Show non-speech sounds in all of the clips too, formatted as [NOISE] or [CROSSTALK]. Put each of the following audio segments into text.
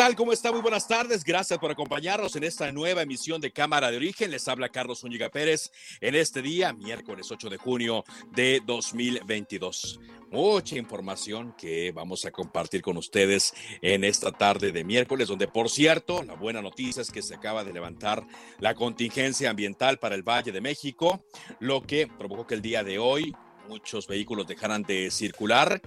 Tal? ¿Cómo está? Muy buenas tardes. Gracias por acompañarnos en esta nueva emisión de Cámara de Origen. Les habla Carlos Zúñiga Pérez en este día, miércoles 8 de junio de 2022. Mucha información que vamos a compartir con ustedes en esta tarde de miércoles, donde por cierto, la buena noticia es que se acaba de levantar la contingencia ambiental para el Valle de México, lo que provocó que el día de hoy muchos vehículos dejaran de circular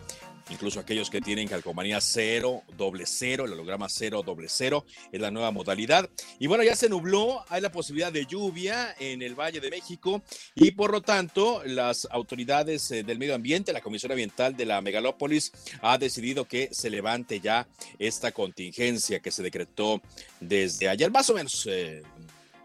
incluso aquellos que tienen calcomanía 0, doble 0, el holograma 0, doble 0, es la nueva modalidad. Y bueno, ya se nubló, hay la posibilidad de lluvia en el Valle de México y por lo tanto las autoridades eh, del medio ambiente, la Comisión Ambiental de la Megalópolis ha decidido que se levante ya esta contingencia que se decretó desde ayer, más o menos eh,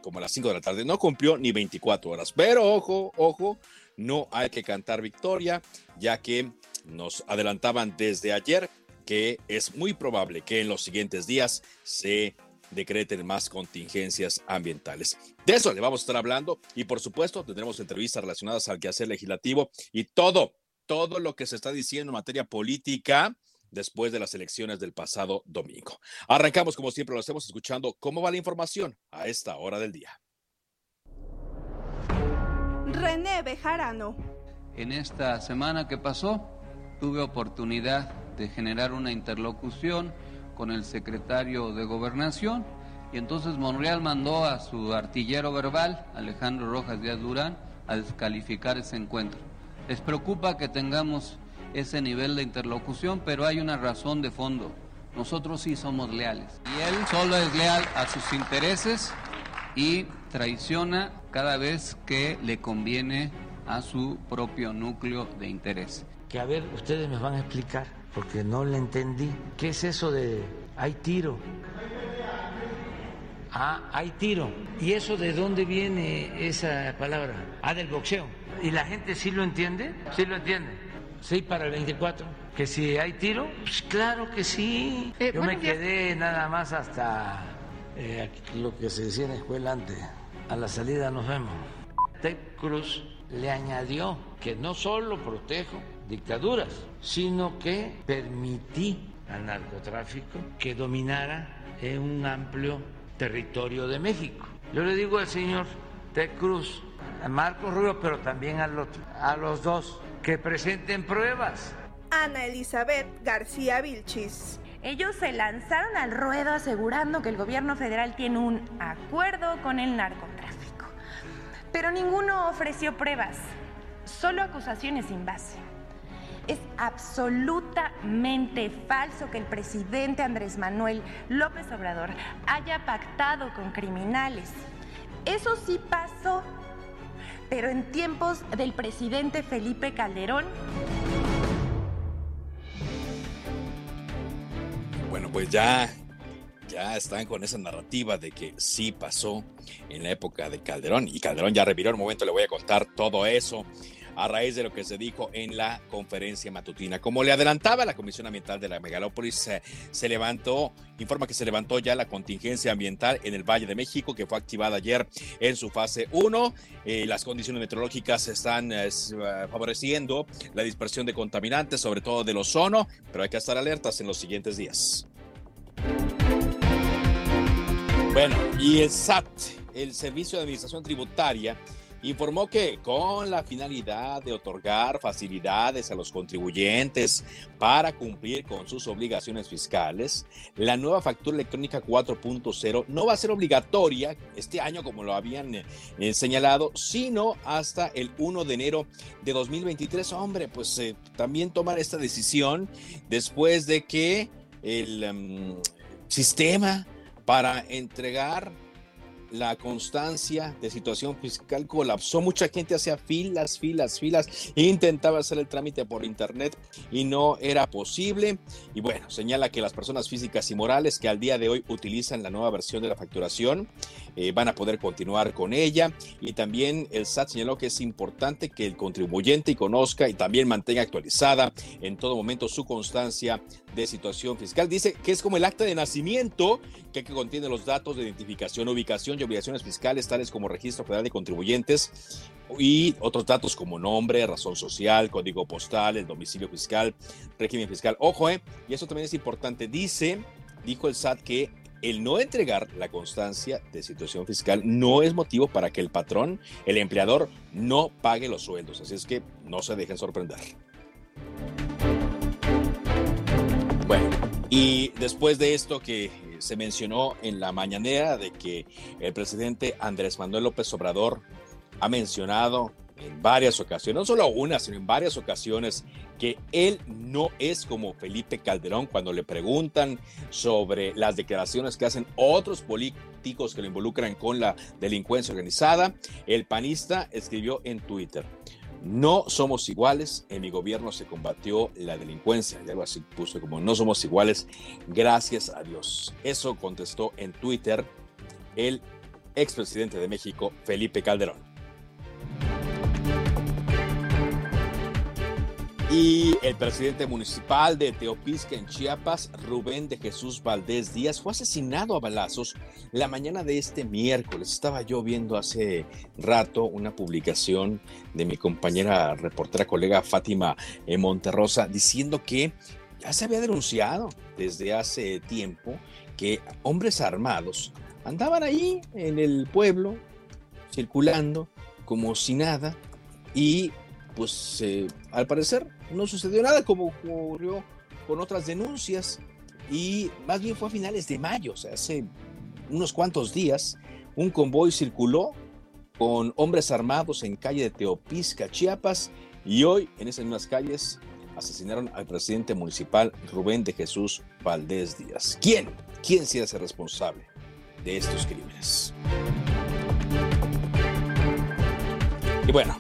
como a las 5 de la tarde. No cumplió ni 24 horas, pero ojo, ojo, no hay que cantar victoria, ya que nos adelantaban desde ayer que es muy probable que en los siguientes días se decreten más contingencias ambientales. De eso le vamos a estar hablando y por supuesto tendremos entrevistas relacionadas al quehacer legislativo y todo, todo lo que se está diciendo en materia política después de las elecciones del pasado domingo. Arrancamos como siempre lo hacemos escuchando cómo va la información a esta hora del día. René Bejarano. En esta semana que pasó, tuve oportunidad de generar una interlocución con el secretario de Gobernación y entonces Monreal mandó a su artillero verbal, Alejandro Rojas Díaz Durán, a descalificar ese encuentro. Les preocupa que tengamos ese nivel de interlocución, pero hay una razón de fondo. Nosotros sí somos leales. Y él solo es leal a sus intereses y traiciona cada vez que le conviene a su propio núcleo de interés que a ver, ustedes me van a explicar, porque no le entendí. ¿Qué es eso de hay tiro? Ah, hay tiro. ¿Y eso de dónde viene esa palabra? Ah, del boxeo. ¿Y la gente sí lo entiende? Sí lo entiende. Sí, para el 24. ¿Que si hay tiro? Pues claro que sí. Eh, Yo me quedé nada más hasta eh, lo que se decía en la escuela antes. A la salida nos vemos. Ted Cruz le añadió que no solo protejo dictaduras, sino que permití al narcotráfico que dominara en un amplio territorio de México. Yo le digo al señor Ted Cruz, a Marcos Rubio, pero también al otro, a los dos, que presenten pruebas. Ana Elizabeth García Vilchis. Ellos se lanzaron al ruedo asegurando que el gobierno federal tiene un acuerdo con el narcotráfico. Pero ninguno ofreció pruebas, solo acusaciones sin base. Es absolutamente falso que el presidente Andrés Manuel López Obrador haya pactado con criminales. Eso sí pasó, pero en tiempos del presidente Felipe Calderón. Bueno, pues ya ya están con esa narrativa de que sí pasó en la época de Calderón y Calderón ya reviró un momento, le voy a contar todo eso a raíz de lo que se dijo en la conferencia matutina. Como le adelantaba la Comisión Ambiental de la Megalópolis, se, levantó, informa que se levantó ya la contingencia ambiental en el Valle de México, que fue activada ayer en su fase 1. Eh, las condiciones meteorológicas están eh, favoreciendo la dispersión de contaminantes, sobre todo del ozono, pero hay que estar alertas en los siguientes días. Bueno, y el SAT, el Servicio de Administración Tributaria, informó que con la finalidad de otorgar facilidades a los contribuyentes para cumplir con sus obligaciones fiscales, la nueva factura electrónica 4.0 no va a ser obligatoria este año como lo habían eh, señalado, sino hasta el 1 de enero de 2023. Hombre, pues eh, también tomar esta decisión después de que el em, sistema para entregar la constancia de situación fiscal colapsó. Mucha gente hacía filas, filas, filas, intentaba hacer el trámite por internet y no era posible. Y bueno, señala que las personas físicas y morales que al día de hoy utilizan la nueva versión de la facturación eh, van a poder continuar con ella. Y también el SAT señaló que es importante que el contribuyente conozca y también mantenga actualizada en todo momento su constancia de situación fiscal. Dice que es como el acta de nacimiento que, contiene los datos de identificación, ubicación y obligaciones fiscales, tales como registro federal de contribuyentes y otros datos como nombre, razón social, código postal, el domicilio fiscal, régimen fiscal. Ojo, eh, y eso también es importante. Dice, dijo el SAT que el no entregar la constancia de situación fiscal no es motivo para que el patrón, el empleador, no pague los sueldos. Así es que no se dejen sorprender. Bueno, y después de esto que se mencionó en la mañanera de que el presidente Andrés Manuel López Obrador ha mencionado en varias ocasiones, no solo una, sino en varias ocasiones, que él no es como Felipe Calderón cuando le preguntan sobre las declaraciones que hacen otros políticos que lo involucran con la delincuencia organizada. El panista escribió en Twitter, no somos iguales, en mi gobierno se combatió la delincuencia, y algo así puso como no somos iguales, gracias a Dios. Eso contestó en Twitter el expresidente de México, Felipe Calderón. Y el presidente municipal de Teopisca en Chiapas, Rubén de Jesús Valdés Díaz, fue asesinado a balazos la mañana de este miércoles. Estaba yo viendo hace rato una publicación de mi compañera reportera colega Fátima eh, Monterrosa diciendo que ya se había denunciado desde hace tiempo que hombres armados andaban ahí en el pueblo circulando como si nada y pues eh, al parecer no sucedió nada como ocurrió con otras denuncias y más bien fue a finales de mayo, o sea, hace unos cuantos días, un convoy circuló con hombres armados en calle de Teopisca, Chiapas, y hoy en esas mismas calles asesinaron al presidente municipal Rubén de Jesús Valdés Díaz. ¿Quién? ¿Quién se hace responsable de estos crímenes? Y bueno,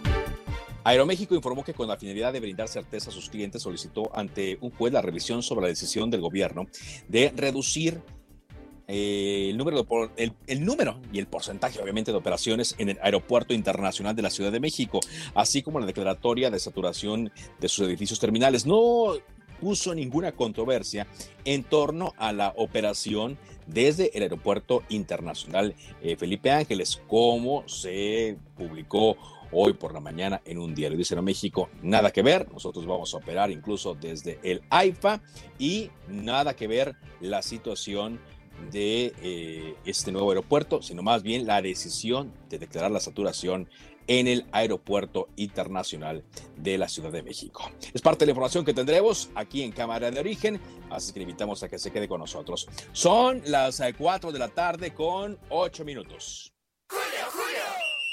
Aeroméxico informó que con la finalidad de brindar certeza a sus clientes solicitó ante un juez la revisión sobre la decisión del gobierno de reducir eh, el, número el, número y el porcentaje, obviamente, de operaciones en el Aeropuerto Internacional de la Ciudad de México, así como la declaratoria de saturación de sus edificios terminales. No puso ninguna controversia en torno a la operación desde el Aeropuerto Internacional eh, Felipe Ángeles, como se publicó hoy por la mañana en un diario. Dice México, nada que ver, nosotros vamos a operar incluso desde el AIFA y nada que ver la situación de eh, este nuevo aeropuerto, sino más bien la decisión de declarar la saturación en el Aeropuerto Internacional de la Ciudad de México. Es parte de la información que tendremos aquí en Cámara de Origen, así que le invitamos a que se quede con nosotros. Son las 4 eh, de la tarde con 8 minutos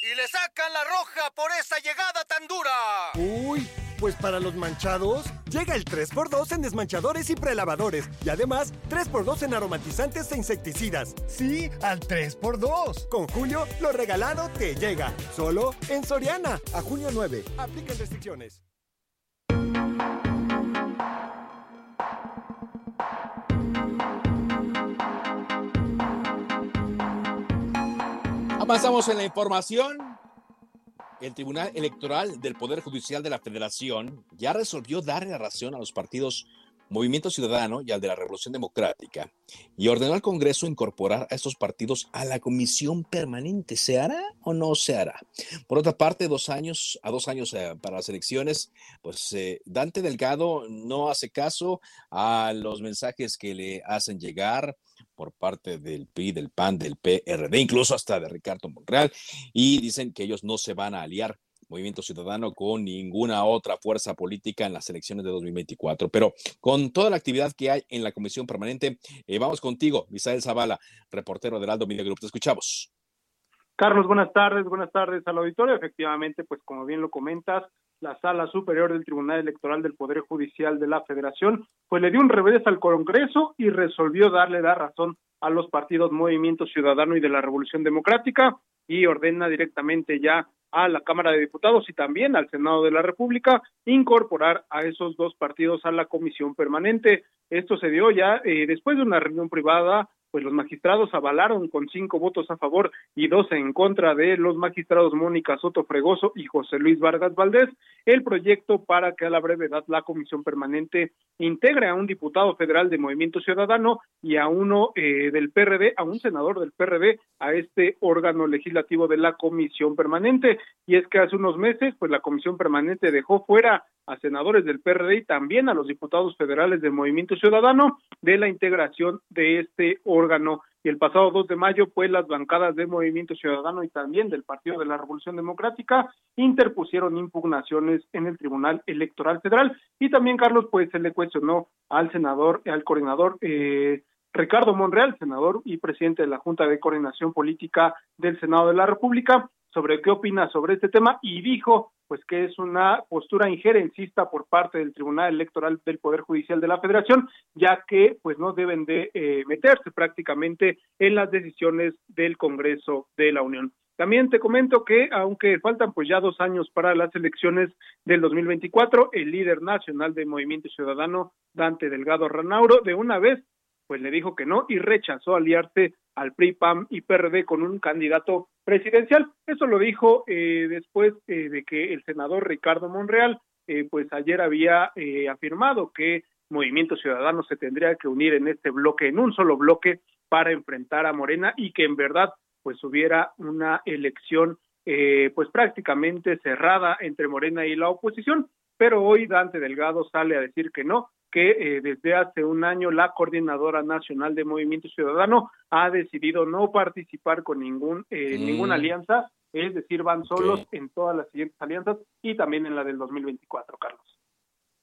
y le sacan la roja por esa llegada tan dura. Uy, pues para los manchados, llega el 3x2 en desmanchadores y prelavadores. Y además, 3x2 en aromatizantes e insecticidas. Sí, al 3x2. Con Julio, lo regalado te llega. Solo en Soriana. A junio 9. Aplican restricciones. Avanzamos en la información. El Tribunal Electoral del Poder Judicial de la Federación ya resolvió darle la razón a los partidos Movimiento Ciudadano y al de la Revolución Democrática y ordenó al Congreso incorporar a estos partidos a la comisión permanente. ¿Se hará o no se hará? Por otra parte, dos años, a dos años eh, para las elecciones, pues eh, Dante Delgado no hace caso a los mensajes que le hacen llegar por parte del PRI, del PAN, del PRD, incluso hasta de Ricardo Monreal, y dicen que ellos no se van a aliar Movimiento Ciudadano con ninguna otra fuerza política en las elecciones de 2024. Pero con toda la actividad que hay en la Comisión Permanente, eh, vamos contigo, Misael Zavala, reportero del Aldo Media Group. Te escuchamos. Carlos, buenas tardes, buenas tardes al auditorio. Efectivamente, pues como bien lo comentas, la Sala Superior del Tribunal Electoral del Poder Judicial de la Federación, pues le dio un revés al Congreso y resolvió darle la razón a los partidos Movimiento Ciudadano y de la Revolución Democrática y ordena directamente ya a la Cámara de Diputados y también al Senado de la República incorporar a esos dos partidos a la comisión permanente. Esto se dio ya eh, después de una reunión privada pues los magistrados avalaron con cinco votos a favor y dos en contra de los magistrados Mónica Soto Fregoso y José Luis Vargas Valdés el proyecto para que a la brevedad la comisión permanente integre a un diputado federal de Movimiento Ciudadano y a uno eh, del PRD, a un senador del PRD, a este órgano legislativo de la comisión permanente. Y es que hace unos meses, pues la comisión permanente dejó fuera a senadores del PRD y también a los diputados federales del Movimiento Ciudadano de la integración de este órgano. Y el pasado 2 de mayo, pues las bancadas de Movimiento Ciudadano y también del Partido de la Revolución Democrática interpusieron impugnaciones en el Tribunal Electoral Federal. Y también, Carlos, pues se le cuestionó al senador, al coordinador eh, Ricardo Monreal, senador y presidente de la Junta de Coordinación Política del Senado de la República, sobre qué opina sobre este tema y dijo pues que es una postura injerencista por parte del Tribunal Electoral del Poder Judicial de la Federación, ya que pues no deben de eh, meterse prácticamente en las decisiones del Congreso de la Unión. También te comento que aunque faltan pues ya dos años para las elecciones del 2024, el líder nacional del Movimiento Ciudadano, Dante Delgado Ranauro, de una vez pues le dijo que no y rechazó aliarse al PRI, PAM y PRD con un candidato presidencial. Eso lo dijo eh, después eh, de que el senador Ricardo Monreal, eh, pues ayer había afirmado que Movimiento Ciudadano se tendría que unir en este bloque, en un solo bloque, para enfrentar a Morena y que en verdad pues hubiera una elección pues prácticamente cerrada entre Morena y la oposición. Pero hoy Dante Delgado sale a decir que no, que eh, desde hace un año la Coordinadora Nacional de Movimiento Ciudadano ha decidido no participar con ningún eh, ninguna alianza, es decir, van solos en todas las siguientes alianzas y también en la del 2024, Carlos.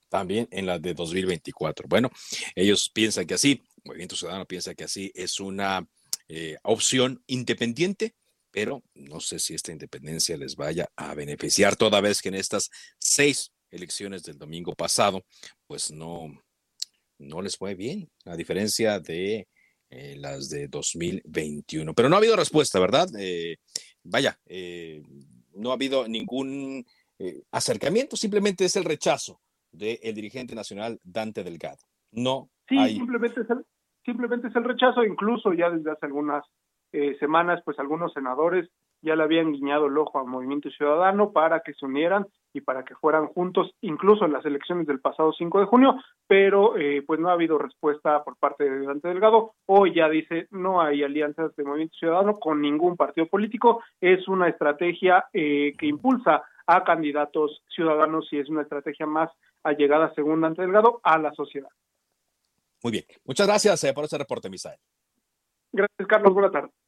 También en la de 2024. Bueno, ellos piensan que así, Movimiento Ciudadano piensa que así es una eh, opción independiente, pero no sé si esta independencia les vaya a beneficiar, toda vez que en estas seis elecciones del domingo pasado, pues no, no les fue bien, a diferencia de eh, las de 2021. Pero no ha habido respuesta, ¿verdad? Eh, vaya, eh, no ha habido ningún acercamiento, simplemente es el rechazo del dirigente nacional Dante Delgado. No sí, simplemente, es el, simplemente es el rechazo, incluso ya desde hace algunas semanas, pues algunos senadores ya le habían guiñado el ojo al Movimiento Ciudadano para que se unieran y para que fueran juntos, incluso en las elecciones del pasado 5 de junio, pero eh, pues no ha habido respuesta por parte de Dante Delgado. Hoy ya dice no hay alianzas de Movimiento Ciudadano con ningún partido político, es una estrategia eh, que impulsa a candidatos ciudadanos y es una estrategia más allegada, según Dante Delgado, a la sociedad. Muy bien, muchas gracias eh, por ese reporte, Misael. Gracias, Carlos. Buenas tardes.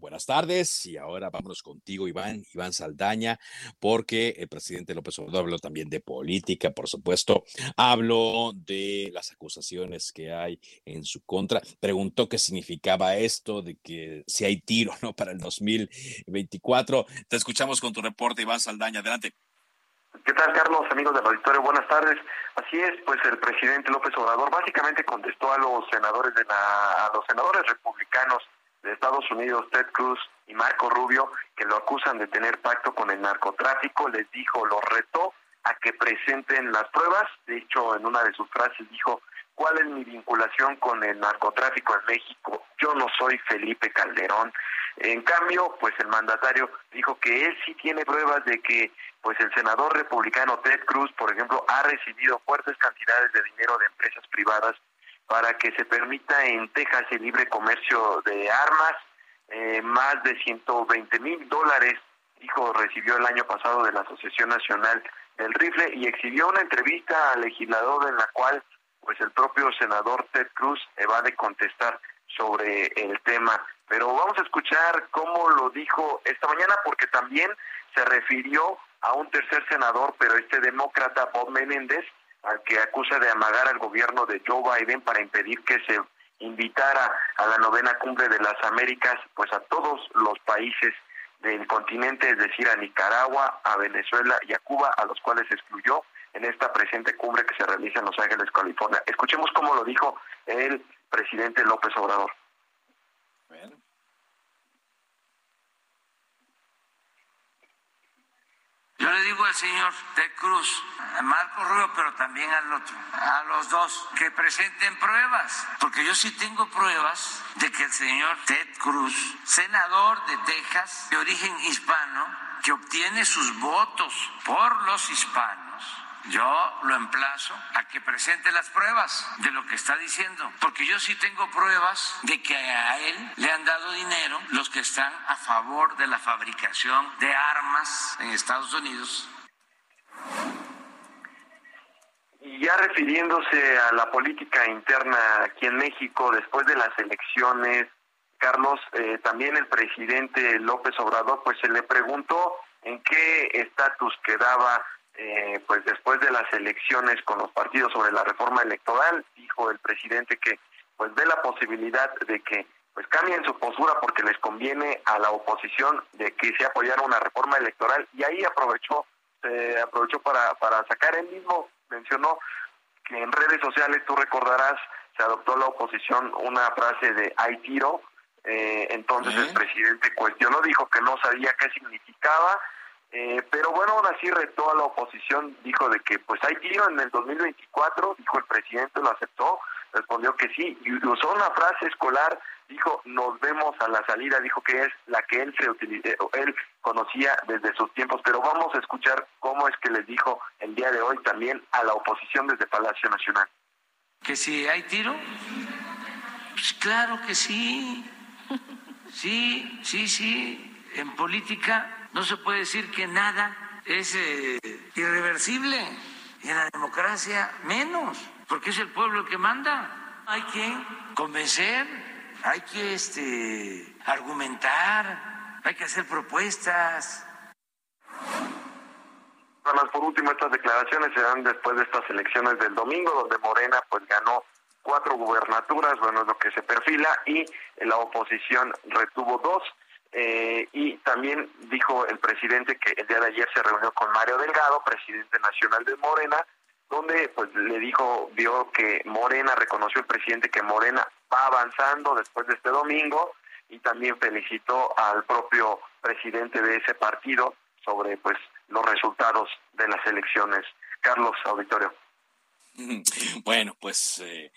Buenas tardes y ahora vámonos contigo, Iván, Iván Saldaña, porque el presidente López Obrador habló también de política, por supuesto, habló de las acusaciones que hay en su contra, preguntó qué significaba esto de que si hay tiro, ¿no? Para el 2024. Te escuchamos con tu reporte, Iván Saldaña, adelante. ¿Qué tal, Carlos, amigos del auditorio? Buenas tardes. Así es, pues el presidente López Obrador básicamente contestó a los senadores de la, a los senadores republicanos de Estados Unidos, Ted Cruz y Marco Rubio, que lo acusan de tener pacto con el narcotráfico, les dijo, lo retó a que presenten las pruebas. De hecho, en una de sus frases dijo, ¿cuál es mi vinculación con el narcotráfico en México? Yo no soy Felipe Calderón. En cambio, pues el mandatario dijo que él sí tiene pruebas de que pues el senador republicano Ted Cruz, por ejemplo, ha recibido fuertes cantidades de dinero de empresas privadas para que se permita en Texas el libre comercio de armas, eh, más de 120 mil dólares, dijo, recibió el año pasado de la Asociación Nacional del Rifle y exhibió una entrevista al legislador en la cual pues el propio senador Ted Cruz va de contestar sobre el tema. Pero vamos a escuchar cómo lo dijo esta mañana porque también se refirió a un tercer senador, pero este demócrata Bob Menéndez, al que acusa de amagar al gobierno de Joe Biden para impedir que se invitara a la novena cumbre de las Américas, pues a todos los países del continente, es decir, a Nicaragua, a Venezuela y a Cuba, a los cuales excluyó en esta presente cumbre que se realiza en Los Ángeles, California. Escuchemos cómo lo dijo el presidente López Obrador. Yo le digo al señor Ted Cruz, a Marco Rubio, pero también al otro, a los dos, que presenten pruebas, porque yo sí tengo pruebas de que el señor Ted Cruz, senador de Texas, de origen hispano, que obtiene sus votos por los hispanos, yo lo emplazo a que presente las pruebas de lo que está diciendo, porque yo sí tengo pruebas de que a él le han dado dinero los que están a favor de la fabricación de armas en Estados Unidos. Y ya refiriéndose a la política interna aquí en México, después de las elecciones, Carlos, eh, también el presidente López Obrador, pues se le preguntó en qué estatus quedaba eh, pues después de las elecciones con los partidos sobre la reforma electoral, dijo el presidente que pues ve la posibilidad de que pues cambien su postura porque les conviene a la oposición de que se apoyara una reforma electoral. Y ahí aprovechó aprovechó para para sacar él mismo mencionó que en redes sociales tú recordarás se adoptó la oposición una frase de hay tiro eh, entonces el presidente cuestionó dijo que no sabía qué significaba eh, pero bueno, aún así retó a la oposición, dijo de que pues hay tiro en el 2024, dijo el presidente, lo aceptó, respondió que sí, y usó una frase escolar, dijo nos vemos a la salida, dijo que es la que él se eh, él conocía desde sus tiempos, pero vamos a escuchar cómo es que les dijo el día de hoy también a la oposición desde Palacio Nacional. Que si hay tiro, pues claro que sí, sí, sí, sí, en política no se puede decir que nada es eh, irreversible. En la democracia menos, porque es el pueblo el que manda. Hay que convencer, hay que este, argumentar, hay que hacer propuestas. por último, estas declaraciones se dan después de estas elecciones del domingo, donde Morena pues ganó cuatro gubernaturas, bueno, es lo que se perfila, y la oposición retuvo dos. Eh, y también dijo el presidente que el día de ayer se reunió con Mario Delgado, presidente nacional de Morena, donde pues le dijo, vio que Morena, reconoció el presidente que Morena va avanzando después de este domingo y también felicitó al propio presidente de ese partido sobre pues los resultados de las elecciones. Carlos Auditorio. [LAUGHS] Bueno, pues eh,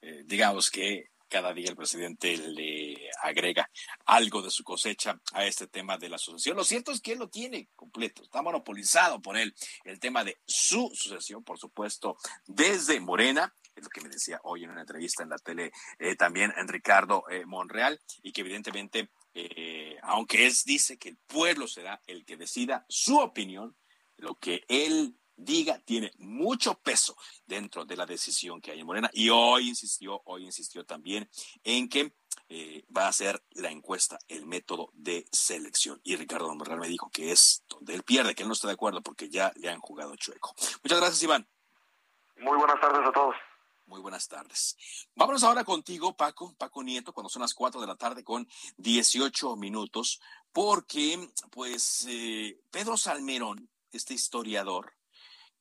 eh, digamos que cada día el presidente le agrega algo de su cosecha a este tema de la sucesión. Lo cierto es que él lo tiene completo, está monopolizado por él el tema de su sucesión, por supuesto, desde Morena, es lo que me decía hoy en una entrevista en la tele eh, también en Ricardo eh, Monreal, y que evidentemente, eh, aunque él dice que el pueblo será el que decida su opinión, lo que él diga tiene mucho peso dentro de la decisión que hay en Morena y hoy insistió, hoy insistió también en que eh, va a ser la encuesta el método de selección. Y Ricardo Monreal me dijo que es donde él pierde, que él no está de acuerdo porque ya le han jugado chueco. Muchas gracias, Iván. Muy buenas tardes a todos. Muy buenas tardes. Vámonos ahora contigo, Paco, Paco Nieto, cuando son las 4 de la tarde con 18 minutos, porque pues eh, Pedro Salmerón, este historiador,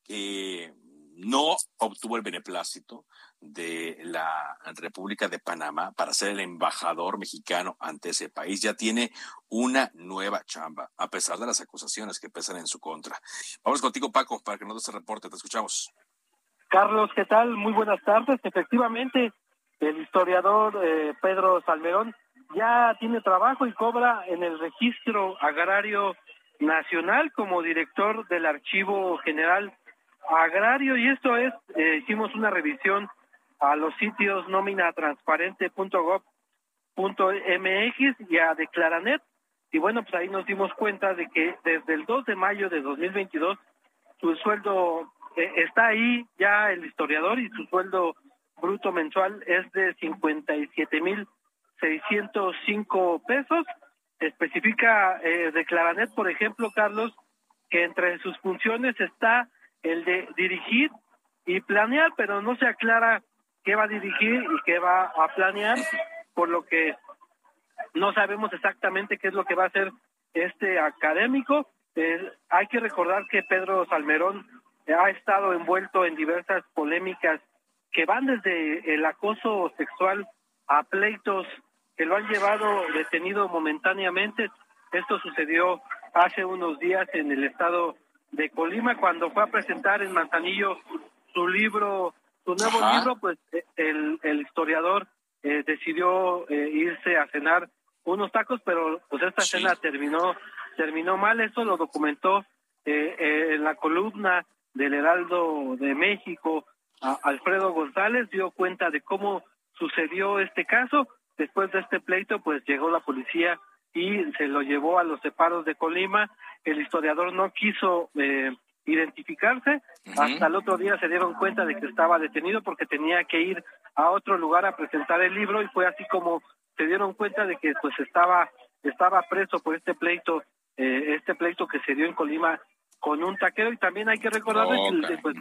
que no obtuvo el beneplácito de la República de Panamá para ser el embajador mexicano ante ese país. Ya tiene una nueva chamba, a pesar de las acusaciones que pesan en su contra. Vamos contigo, Paco, para que nos des el reporte. Te escuchamos. Carlos, ¿qué tal? Muy buenas tardes. Efectivamente, el historiador eh, Pedro Salmerón ya tiene trabajo y cobra en el registro agrario nacional como director del Archivo General Agrario y esto es, eh, hicimos una revisión a los sitios nóminatransparente.gov.mx y a Declaranet y bueno, pues ahí nos dimos cuenta de que desde el 2 de mayo de 2022 su sueldo eh, está ahí ya el historiador y su sueldo bruto mensual es de 57 mil 605 pesos. Especifica eh, de Claranet, por ejemplo, Carlos, que entre sus funciones está el de dirigir y planear, pero no se aclara qué va a dirigir y qué va a planear, por lo que no sabemos exactamente qué es lo que va a hacer este académico. Eh, hay que recordar que Pedro Salmerón ha estado envuelto en diversas polémicas que van desde el acoso sexual a pleitos que lo han llevado detenido momentáneamente. Esto sucedió hace unos días en el estado de Colima cuando fue a presentar en Manzanillo su libro, su nuevo libro, pues el, el historiador eh, decidió eh, irse a cenar unos tacos, pero pues esta cena terminó terminó mal. Eso lo documentó eh, en la columna del Heraldo de México. Alfredo González dio cuenta de cómo sucedió este caso. Después de este pleito, pues llegó la policía y se lo llevó a los separos de Colima. El historiador no quiso identificarse. Hasta el otro día se dieron cuenta de que estaba detenido porque tenía que ir a otro lugar a presentar el libro y fue así como se dieron cuenta de que pues estaba estaba preso por este pleito eh, este pleito que se dio en Colima con un taquero. Y también hay que recordar que el, pues,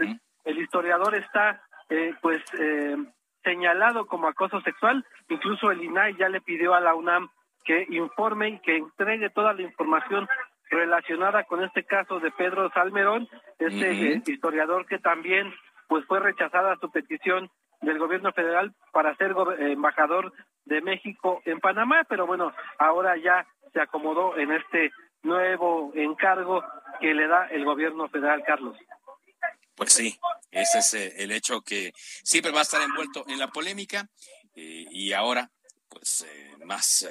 el, historiador está eh, pues eh, señalado como acoso sexual. Incluso el INAI ya le pidió a la UNAM que informe y que entregue toda la información relacionada con este caso de Pedro Salmerón, este historiador que también pues fue rechazada su petición del gobierno federal para ser embajador de México en Panamá, pero bueno, ahora ya se acomodó en este nuevo encargo que le da el gobierno federal, Carlos. Pues sí, ese es eh, el hecho que siempre va a estar envuelto en la polémica eh, y ahora, pues eh, más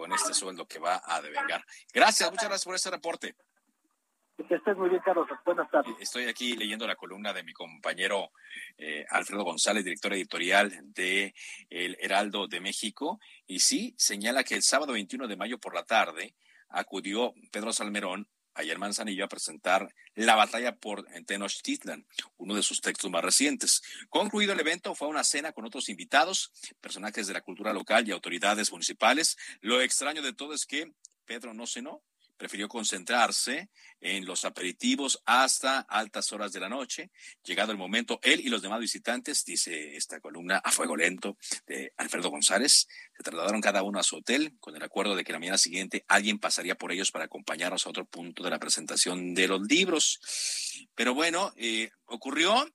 con este sueldo que va a devengar. Gracias, muchas gracias por este reporte. Que estés muy bien, Carlos. Buenas tardes. Estoy aquí leyendo la columna de mi compañero eh, Alfredo González, director editorial de El Heraldo de México, y sí, señala que el sábado 21 de mayo por la tarde acudió Pedro Salmerón ayer Manzanillo a presentar La batalla por Tenochtitlan, uno de sus textos más recientes. Concluido el evento, fue una cena con otros invitados, personajes de la cultura local y autoridades municipales. Lo extraño de todo es que Pedro no cenó, prefirió concentrarse en los aperitivos hasta altas horas de la noche. Llegado el momento, él y los demás visitantes, dice esta columna a fuego lento de Alfredo González, se trasladaron cada uno a su hotel con el acuerdo de que la mañana siguiente alguien pasaría por ellos para acompañarnos a otro punto de la presentación de los libros. Pero bueno, eh, ocurrió,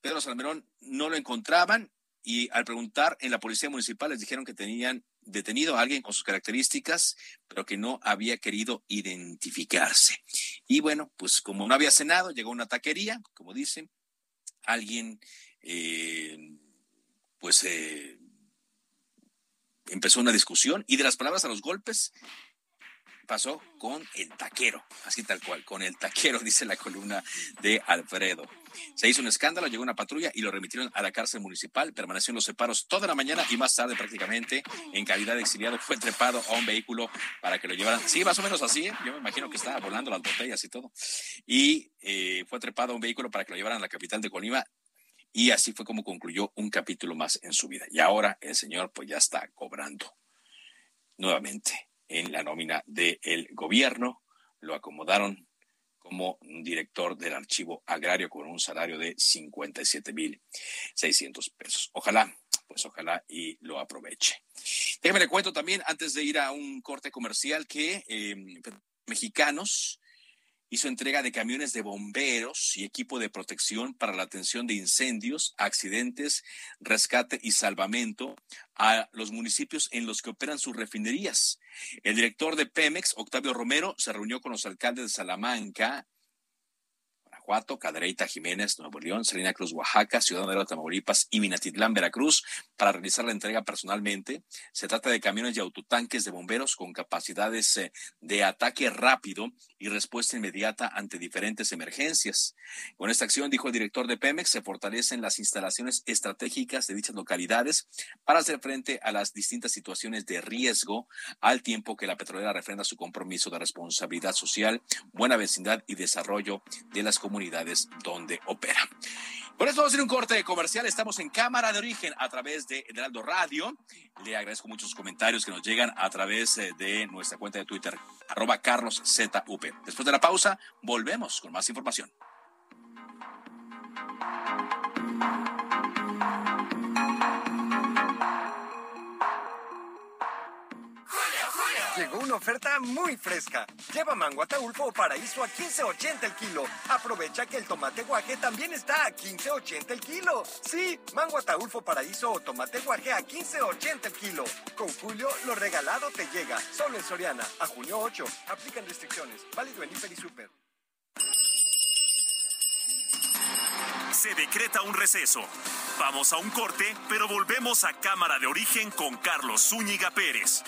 Pedro Salmerón no lo encontraban y al preguntar en la policía municipal les dijeron que tenían detenido a alguien con sus características, pero que no había querido identificarse. Y bueno, pues como no había cenado, llegó una taquería, como dicen, alguien, eh, pues eh, empezó una discusión y de las palabras a los golpes pasó con el taquero, así tal cual, con el taquero, [LAUGHS] dice la columna de Alfredo. Se hizo un escándalo, llegó una patrulla y lo remitieron a la cárcel municipal, permaneció en los separos toda la mañana y más tarde prácticamente, en calidad de exiliado, fue trepado a un vehículo para que lo llevaran. Sí, más o menos así, ¿eh? yo me imagino que estaba volando las botellas y todo. Y eh, fue trepado a un vehículo para que lo llevaran a la capital de Colima y así fue como concluyó un capítulo más en su vida. Y ahora el señor pues ya está cobrando nuevamente en la nómina del gobierno. Lo acomodaron como director del archivo agrario con un salario de 57 mil 600 pesos. Ojalá, pues ojalá y lo aproveche. Déjeme le cuento también, antes de ir a un corte comercial, que eh, mexicanos hizo entrega de camiones de bomberos y equipo de protección para la atención de incendios, accidentes, rescate y salvamento a los municipios en los que operan sus refinerías. El director de Pemex, Octavio Romero, se reunió con los alcaldes de Salamanca, Guanajuato, Cadereyta, Jiménez, Nuevo León, Salina Cruz, Oaxaca, Ciudad de Tamaulipas y Minatitlán, Veracruz, para realizar la entrega personalmente. Se trata de camiones y autotanques de bomberos con capacidades eh, de ataque rápido y respuesta inmediata ante diferentes emergencias. Con esta acción, dijo el director de Pemex, se fortalecen las instalaciones estratégicas de dichas localidades para hacer frente a las distintas situaciones de riesgo al tiempo que la petrolera refrenda su compromiso de responsabilidad social, buena vecindad y desarrollo de las comunidades donde opera. Por eso vamos a hacer un corte comercial. Estamos en Cámara de Origen a través de Heraldo Radio. Le agradezco muchos comentarios que nos llegan a través eh, de nuestra cuenta de Twitter, arroba carloszup. Después de la pausa, volvemos con más información. Llegó una oferta muy fresca. Lleva mango ataulfo o paraíso a 15.80 el kilo. Aprovecha que el tomate guaje también está a 15.80 el kilo. Sí, mango ataulfo paraíso o tomate guaje a 15.80 el kilo. Con Julio, lo regalado te llega. Solo en Soriana. A junio 8. Aplican restricciones. Válido en Hiper y Super. Se decreta un receso. Vamos a un corte, pero volvemos a Cámara de Origen con Carlos Zúñiga Pérez.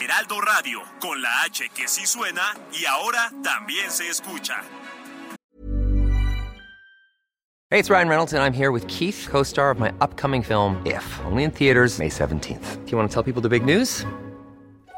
Heraldo Radio, con la H que sí suena y ahora también se escucha. Hey, it's Ryan Reynolds, and I'm here with Keith, co star of my upcoming film, If, only in theaters, May 17th. Do you want to tell people the big news?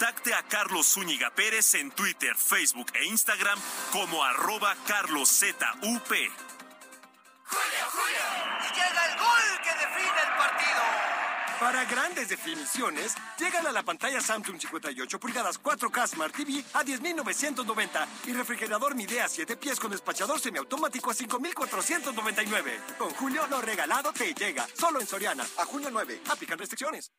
Contacte a Carlos Zúñiga Pérez en Twitter, Facebook e Instagram como arroba carloszup. Julio, Julio. Y llega el gol que define el partido. Para grandes definiciones, llegan a la pantalla Samsung 58 pulgadas 4K Smart TV a 10.990 y refrigerador Midea 7 pies con despachador semiautomático a 5.499. Con Julio, lo regalado te llega. Solo en Soriana. A junio 9. Aplican restricciones.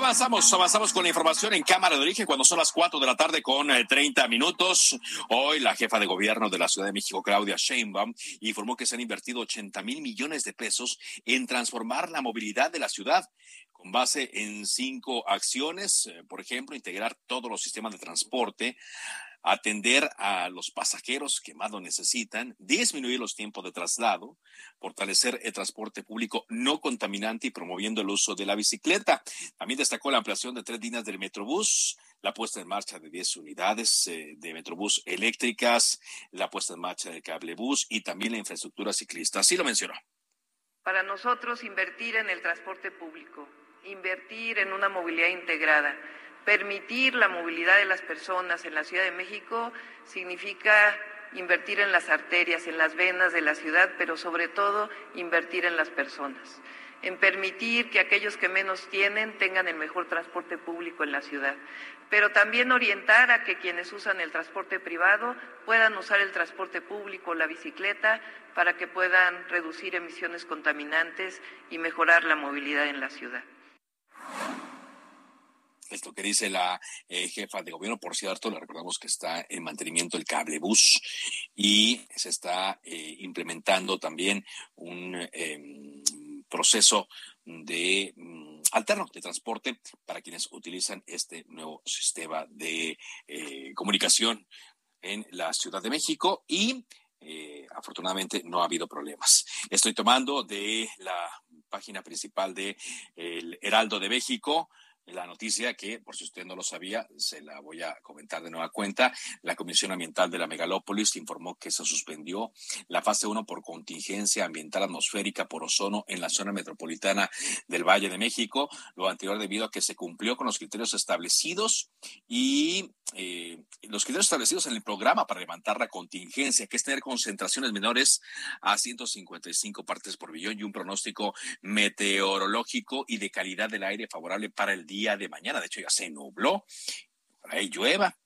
Avanzamos, avanzamos con la información en Cámara de Origen cuando son las 4 de la tarde con 30 eh, minutos. Hoy la jefa de gobierno de la Ciudad de México, Claudia Sheinbaum, informó que se han invertido 80 mil millones de pesos en transformar la movilidad de la ciudad con base en cinco acciones, eh, por ejemplo, integrar todos los sistemas de transporte, atender a los pasajeros que más lo necesitan, disminuir los tiempos de traslado, fortalecer el transporte público no contaminante y promoviendo el uso de la bicicleta. También destacó la ampliación de tres líneas del Metrobús, la puesta en marcha de 10 unidades eh, de Metrobús eléctricas, la puesta en marcha del cablebús y también la infraestructura ciclista. Así lo mencionó. Para nosotros, invertir en el transporte público, invertir en una movilidad integrada. Permitir la movilidad de las personas en la Ciudad de México significa invertir en las arterias, en las venas de la ciudad, pero sobre todo invertir en las personas, en permitir que aquellos que menos tienen tengan el mejor transporte público en la ciudad, pero también orientar a que quienes usan el transporte privado puedan usar el transporte público, la bicicleta, para que puedan reducir emisiones contaminantes y mejorar la movilidad en la ciudad. Esto que dice la eh, jefa de gobierno, por cierto, le recordamos que está en mantenimiento el cable bus y se está eh, implementando también un em, proceso de mm, alterno de transporte para quienes utilizan este nuevo sistema de eh, comunicación en la Ciudad de México y afortunadamente no ha habido problemas. Estoy tomando de la página principal de el Heraldo de México la noticia que, por si usted no lo sabía, se la voy a comentar de nueva cuenta. La Comisión Ambiental de la Megalópolis informó que se suspendió la fase 1 por contingencia ambiental atmosférica por ozono en la zona metropolitana del Valle de México. Lo anterior debido a que se cumplió con los criterios establecidos y eh, los criterios establecidos en el programa para levantar la contingencia, que es tener concentraciones menores a 155 partes por billón y un pronóstico meteorológico y de calidad del aire favorable para el día de mañana. De hecho, ya se nubló, ahí llueva.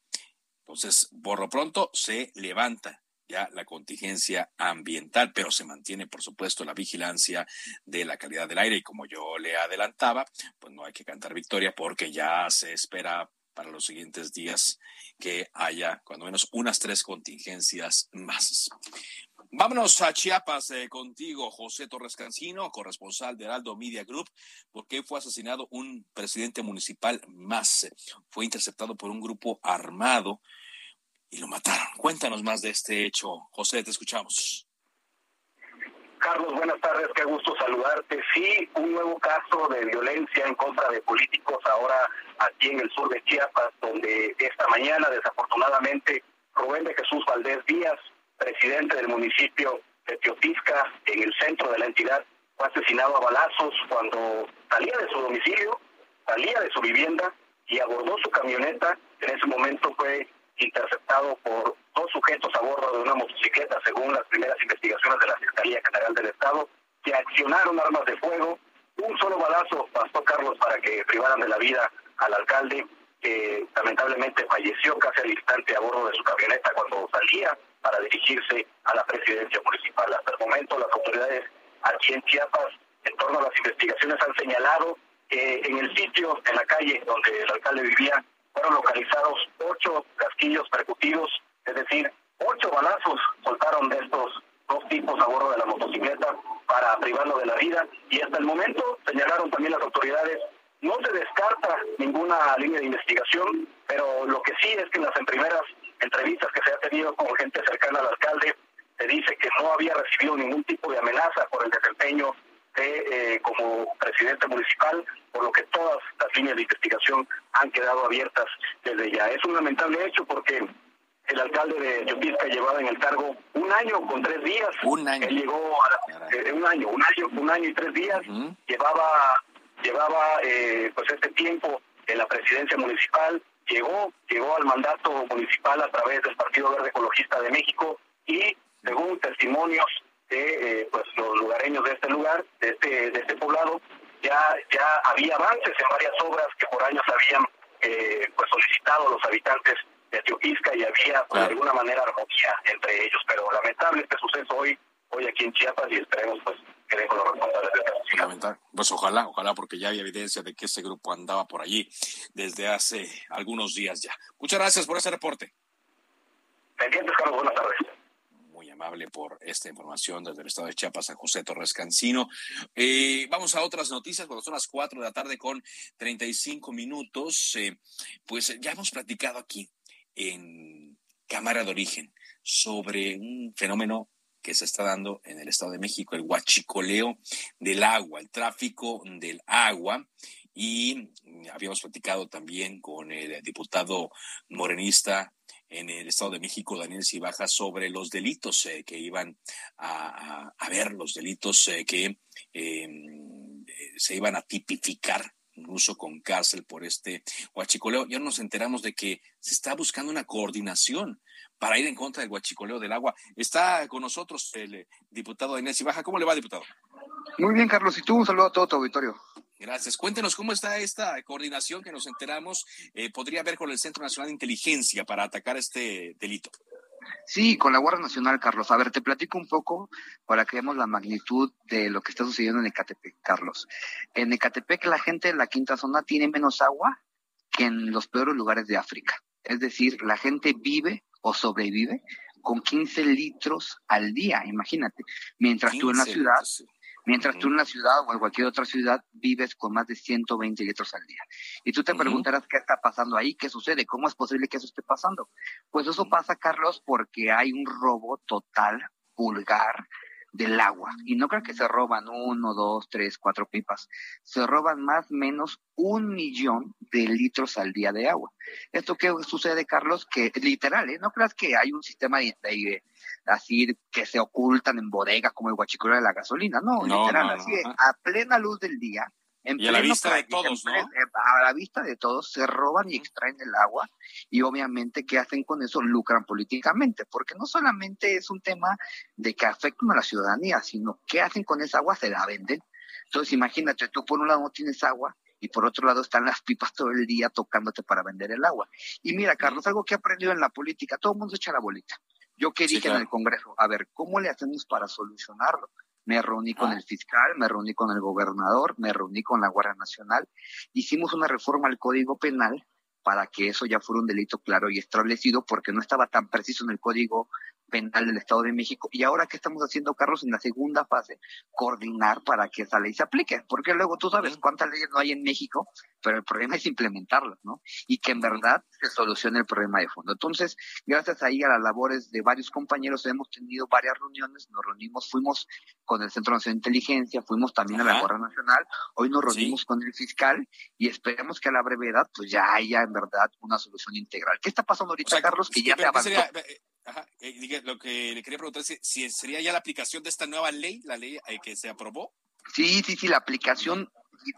Entonces, por lo pronto se levanta ya la contingencia ambiental, pero se mantiene, por supuesto, la vigilancia de la calidad del aire y como yo le adelantaba, pues no hay que cantar victoria porque ya se espera para los siguientes días que haya cuando menos unas tres contingencias más. Vámonos a Chiapas eh, contigo, José Torres Cancino, corresponsal de Heraldo Media Group, porque fue asesinado un presidente municipal más. Fue interceptado por un grupo armado y lo mataron. Cuéntanos más de este hecho. José, te escuchamos. Carlos, buenas tardes, qué gusto saludarte. Sí, un nuevo caso de violencia en contra de políticos ahora aquí en el sur de Chiapas, donde esta mañana desafortunadamente Rubén de Jesús Valdés Díaz presidente del municipio de Teotisca, en el centro de la entidad, fue asesinado a balazos cuando salía de su domicilio, salía de su vivienda y abordó su camioneta. En ese momento fue interceptado por dos sujetos a bordo de una motocicleta, según las primeras investigaciones de la Fiscalía General del Estado, que accionaron armas de fuego. Un solo balazo bastó, Carlos, para que privaran de la vida al alcalde, que lamentablemente falleció casi al instante a bordo de su camioneta cuando salía para dirigirse a la presidencia municipal. Hasta el momento las autoridades aquí en Chiapas, en torno a las investigaciones, han señalado que en el sitio, en la calle donde el alcalde vivía, fueron localizados ocho casquillos percutidos, es decir, ocho balazos soltaron de estos dos tipos a bordo de la motocicleta para privarlo de la vida y hasta el momento señalaron también las autoridades no se descarta ninguna línea de investigación, pero lo que sí es que en las primeras entrevistas que se ha tenido con gente cercana al alcalde, se dice que no había recibido ningún tipo de amenaza por el desempeño de, eh, como presidente municipal, por lo que todas las líneas de investigación han quedado abiertas desde ya. Es un lamentable hecho porque el alcalde de Yopisca llevaba en el cargo un año con tres días. Un año. Él llegó a eh, un año, un año, un año y tres días. Llevaba, llevaba eh, pues este tiempo en la presidencia municipal llegó, llegó al mandato municipal a través del Partido Verde Ecologista de México y según testimonios de eh, pues los lugareños de este lugar, de este, de este poblado, ya, ya había avances en varias obras que por años habían eh, pues solicitado los habitantes de Teopisca y había pues, de alguna manera armonía entre ellos, pero lamentable este suceso hoy, hoy aquí en Chiapas y esperemos pues pues ojalá, ojalá, porque ya hay evidencia de que ese grupo andaba por allí desde hace algunos días ya. Muchas gracias por ese reporte. Pendientes, Carlos, buenas tardes. Muy amable por esta información desde el estado de Chiapas a José Torres Cancino. Eh, vamos a otras noticias cuando son las 4 de la tarde con 35 minutos. Eh, pues ya hemos platicado aquí en Cámara de Origen sobre un fenómeno que se está dando en el Estado de México, el huachicoleo del agua, el tráfico del agua. Y habíamos platicado también con el diputado morenista en el Estado de México, Daniel Cibaja, sobre los delitos eh, que iban a, ver, los delitos eh, que em, se iban a tipificar incluso con cárcel por este huachicoleo. Ya nos enteramos de que se está buscando una coordinación para ir en contra del guachicoleo del agua. Está con nosotros el eh, diputado Inés Baja. ¿Cómo le va, diputado? Muy bien, Carlos. Y tú, un saludo a todo tu auditorio. Gracias. Cuéntenos cómo está esta coordinación que nos enteramos eh, podría haber con el Centro Nacional de Inteligencia para atacar este delito. Sí, con la Guardia Nacional, Carlos. A ver, te platico un poco para que veamos la magnitud de lo que está sucediendo en Ecatepec, Carlos. En Ecatepec la gente de la quinta zona tiene menos agua que en los peores lugares de África. Es decir, la gente vive o sobrevive con 15 litros al día, imagínate. Mientras tú en la ciudad, mientras tú en la ciudad o en cualquier otra ciudad vives con más de 120 litros al día. Y tú te preguntarás qué está pasando ahí, qué sucede, cómo es posible que eso esté pasando. Pues eso pasa, Carlos, porque hay un robo total, vulgar, del agua. Y no creo que se roban uno, dos, tres, cuatro pipas. Se roban más o menos un millón de litros al día de agua. ¿Esto qué sucede, Carlos? Que literal, ¿eh? No creas que hay un sistema de, así que se ocultan en bodegas como el guachicuro de la gasolina. No, literal, así a plena luz del día y a la vista de todos, ¿no? Eh, a la vista de todos se roban y extraen el agua y obviamente ¿qué hacen con eso? Lucran políticamente, porque no solamente es un tema de que afectan a la ciudadanía, sino ¿qué hacen con esa agua? Se la venden. Entonces imagínate, tú por un lado no tienes agua y por otro lado están las pipas todo el día tocándote para vender el agua. Y mira, Carlos, algo que he aprendido en la política, todo el mundo echa la bolita. Yo que dije en el Congreso, a ver, ¿cómo le hacemos para solucionarlo? Me reuní con el fiscal, me reuní con el gobernador, me reuní con la Guardia Nacional. Hicimos una reforma al Código Penal para que eso ya fuera un delito claro y establecido, porque no estaba tan preciso en el Código Penal del Estado de México. Y ahora, ¿qué estamos haciendo, Carlos, en la segunda fase? Coordinar para que esa ley se aplique. Porque luego tú sabes cuántas leyes no hay en México, pero el problema es implementarlas, ¿no? Y que en verdad se solucione el problema de fondo. Entonces, gracias ahí a las labores de varios compañeros, hemos tenido varias reuniones, nos reunimos, fuimos con el Centro Nacional de Inteligencia, fuimos también a la Guardia Nacional, hoy nos reunimos con el fiscal y esperemos que a la brevedad, pues ya haya en verdad una solución integral. ¿Qué está pasando ahorita, Carlos? Que ya se avanzó. Ajá, eh, lo que le quería preguntar es si sería ya la aplicación de esta nueva ley, la ley eh, que se aprobó. Sí, sí, sí, la aplicación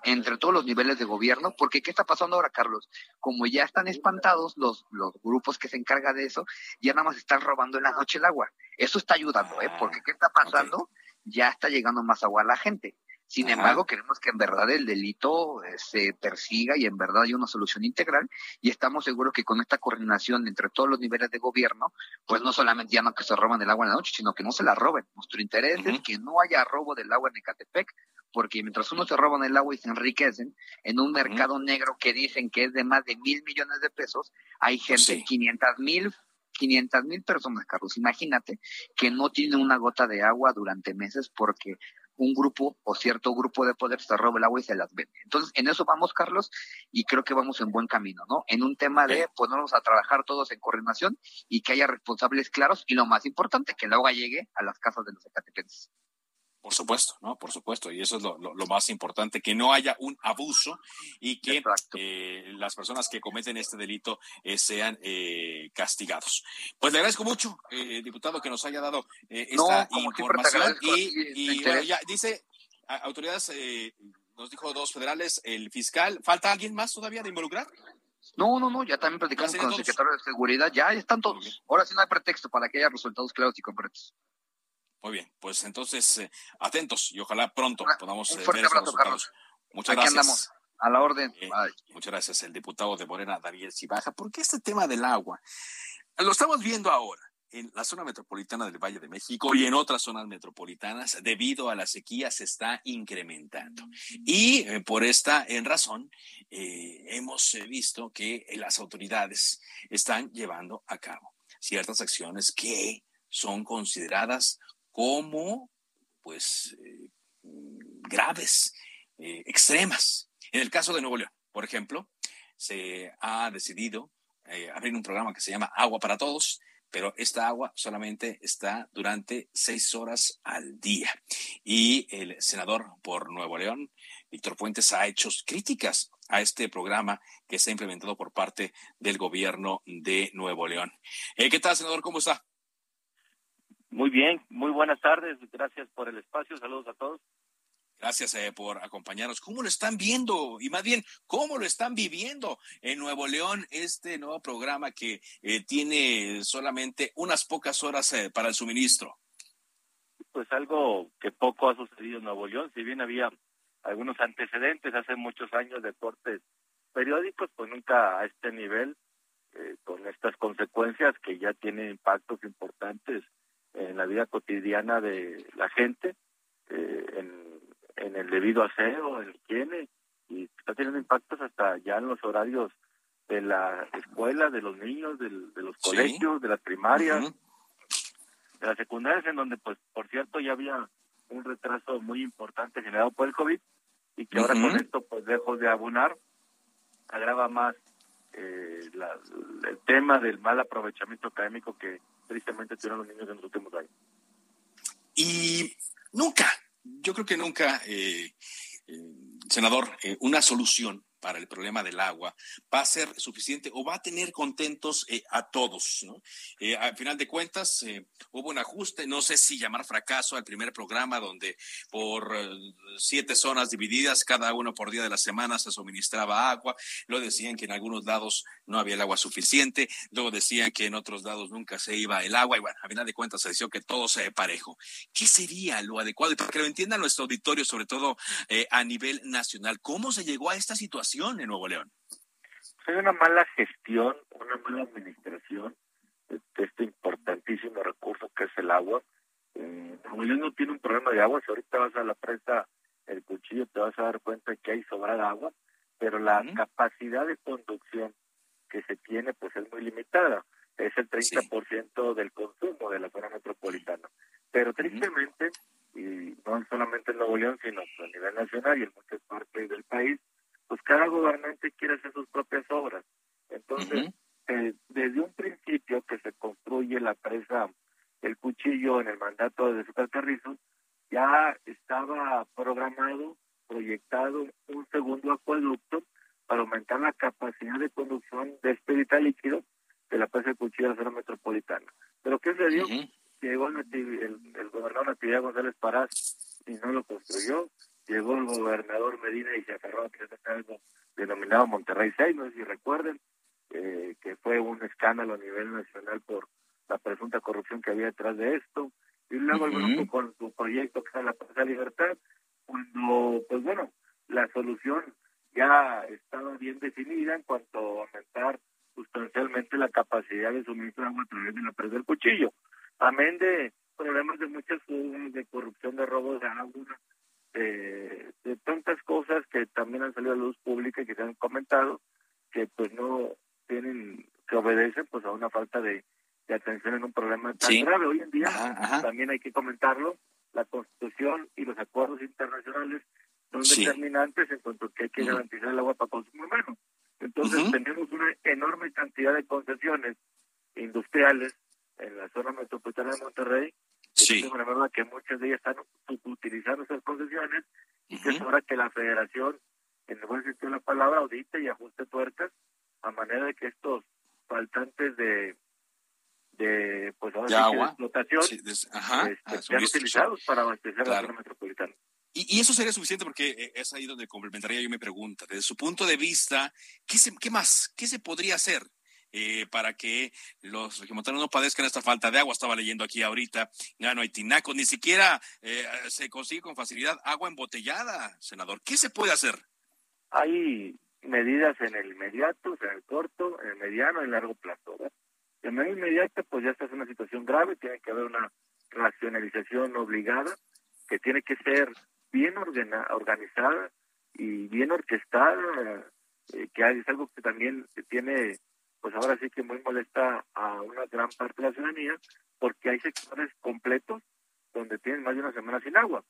entre todos los niveles de gobierno, porque ¿qué está pasando ahora, Carlos? Como ya están espantados los, los grupos que se encargan de eso, ya nada más están robando en la noche el agua. Eso está ayudando, ¿eh? Porque ¿qué está pasando? Ya está llegando más agua a la gente. Sin embargo, queremos que en verdad el delito eh, se persiga y en verdad haya una solución integral y estamos seguros que con esta coordinación entre todos los niveles de gobierno, pues no solamente ya no que se roban el agua en la noche, sino que no se la roben. Nuestro interés es que no haya robo del agua en Ecatepec, porque mientras uno se roban el agua y se enriquecen en un mercado negro que dicen que es de más de mil millones de pesos, hay gente, 500 mil 500 mil personas, Carlos. Imagínate que no tiene una gota de agua durante meses porque un grupo o cierto grupo de poder se roba el agua y se las vende. Entonces, en eso vamos, Carlos, y creo que vamos en buen camino, ¿no? En un tema de ponernos a trabajar todos en coordinación y que haya responsables claros y lo más importante, que el agua llegue a las casas de los ecatepenses. Por supuesto, ¿no? Por supuesto. Y eso es lo, más importante, que no haya un abuso y que eh, las personas que cometen este delito eh, sean eh, castigados. Pues le agradezco mucho, diputado, que nos haya dado esta información. Y, bueno, ya dice, autoridades, nos dijo dos federales, el fiscal. ¿Falta alguien más todavía de involucrar? No, no, no, ya también platicamos con el secretario de Seguridad, ya están todos. Ahora sí no hay pretexto para que haya resultados claros y concretos. Muy bien, pues entonces eh, atentos y ojalá pronto podamos eh, ver esos resultados. Muchas Aquí gracias. andamos, a la orden. Eh, muchas gracias, el diputado de Morena, David Cibaja, porque este tema del agua lo estamos viendo ahora en la zona metropolitana del Valle de México y en otras zonas metropolitanas, debido a la sequía, se está incrementando. Y por esta en razón, hemos visto que las autoridades están llevando a cabo ciertas acciones que son consideradas como, pues, eh, graves, eh, extremas. En el caso de Nuevo León, por ejemplo, se ha decidido eh, abrir un programa que se llama Agua para Todos, pero esta agua solamente está durante seis horas al día. Y el senador por Nuevo León, Víctor Fuentes, ha hecho críticas a este programa que se ha implementado por parte del gobierno de Nuevo León. ¿Qué tal, senador? ¿Cómo está? Muy bien, muy buenas tardes, gracias por el espacio, saludos a todos. Gracias eh, por acompañarnos. ¿Cómo lo están viendo? Y más bien, ¿cómo lo están viviendo en Nuevo León este nuevo programa que eh, tiene solamente unas pocas horas eh, para el suministro? Pues algo que poco ha sucedido en Nuevo León, si bien había algunos antecedentes hace muchos años de cortes periódicos, pues nunca a este nivel, con estas consecuencias que ya tienen impactos importantes en la vida cotidiana de la gente, eh, en, en, el debido aseo, en higiene, y está teniendo impactos hasta ya en los horarios de la escuela, de los niños, de los colegios, de las primarias, de las secundarias, en donde, pues, por cierto, ya había un retraso muy importante generado por el COVID y que ahora con esto, pues, lejos de abonar, agrava más eh, el tema del mal aprovechamiento académico que tristemente tuvieron los niños en los últimos años. Y nunca, yo creo que nunca, eh, eh, senador, una solución para el problema del agua va a ser suficiente o va a tener contentos eh, a todos. ¿no? Eh, al final de cuentas, eh, hubo un ajuste, no sé si llamar fracaso al primer programa donde por siete zonas divididas, cada uno por día de la semana se suministraba agua. Luego decían que en algunos lados no había el agua suficiente, luego decían que en otros lados nunca se iba el agua y bueno, al final de cuentas se decidió que todo se parejo. ¿Qué sería lo adecuado? Y para que lo entienda nuestro auditorio, sobre todo a nivel nacional, ¿cómo se llegó a esta situación? En Nuevo León? Hay una mala gestión, una mala administración de este importantísimo recurso que es el agua. Eh, Nuevo León no tiene un problema de agua. Si ahorita vas a la presa el cuchillo, te vas a dar cuenta que hay sobrada agua, pero la capacidad de conducción que se tiene pues es muy limitada. Es el 30% del consumo de la zona metropolitana. Pero tristemente, y no solamente en Nuevo León, sino a nivel nacional y en muchas partes del país, pues cada gobernante quiere hacer sus propias obras. Entonces, eh, desde un principio que se construye la presa El Cuchillo en el mandato de Azúcar Carrizo, ya estaba programado, proyectado un segundo acueducto para aumentar la capacidad de conducción de este líquido de la presa El Cuchillo de la zona metropolitana. Pero ¿qué se dio? Llegó el, el, gobernador Natividad González Parás y no lo construyó, llegó el gobernador Medina y se aferró a es algo denominado Monterrey 6, no sé si recuerden, eh, que fue un escándalo a nivel nacional por la presunta corrupción que había detrás de esto, y luego el con su proyecto que es la Plaza Libertad, cuando, pues bueno, la solución ya estaba bien definida en cuanto a aumentar sustancialmente la capacidad de suministro agua a través de la presa del cuchillo. Amén de problemas de muchas fugas, de corrupción, de robos de agua, de, tantas cosas que también han salido a la luz pública y que se han comentado, que pues no tienen, que obedecen pues a una falta de, atención en un problema tan grave. Hoy en día. También hay que comentarlo, la Constitución y los acuerdos internacionales son determinantes en cuanto a que hay que garantizar el agua para consumo humano. Entonces tenemos una enorme cantidad de concesiones industriales en la zona metropolitana de Monterrey Sí. De verdad que muchas de ellas están utilizando esas concesiones y que es hora que la federación, en el buen sentido de la palabra, audite y ajuste tuercas a manera de que estos faltantes de de pues ahora de, agua. explotación este, sean utilizados para abastecer la zona metropolitana. Y, eso sería suficiente porque eh, es ahí donde complementaría yo mi pregunta. Desde su punto de vista, ¿qué, se, qué más? ¿Qué se podría hacer? Eh, para que los regiomontanos no padezcan esta falta de agua. Estaba leyendo aquí ahorita, Gano y Tinaco, ni siquiera eh, se consigue con facilidad agua embotellada, senador. ¿Qué se puede hacer? Hay medidas en el inmediato, en el corto, en el mediano, en el largo plazo. En el inmediato, pues ya está es una situación grave, tiene que haber una racionalización obligada, que tiene que ser bien organizada y bien orquestada, eh, que es algo que también tiene pues ahora sí que muy molesta a una gran parte de la ciudadanía, porque hay sectores completos donde tienen más de una semana sin agua.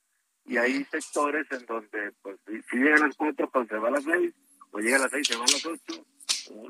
Y hay sectores en donde, pues, si llegan a las cuatro, pues se va a las seis, o llega a las seis, se va a las ocho.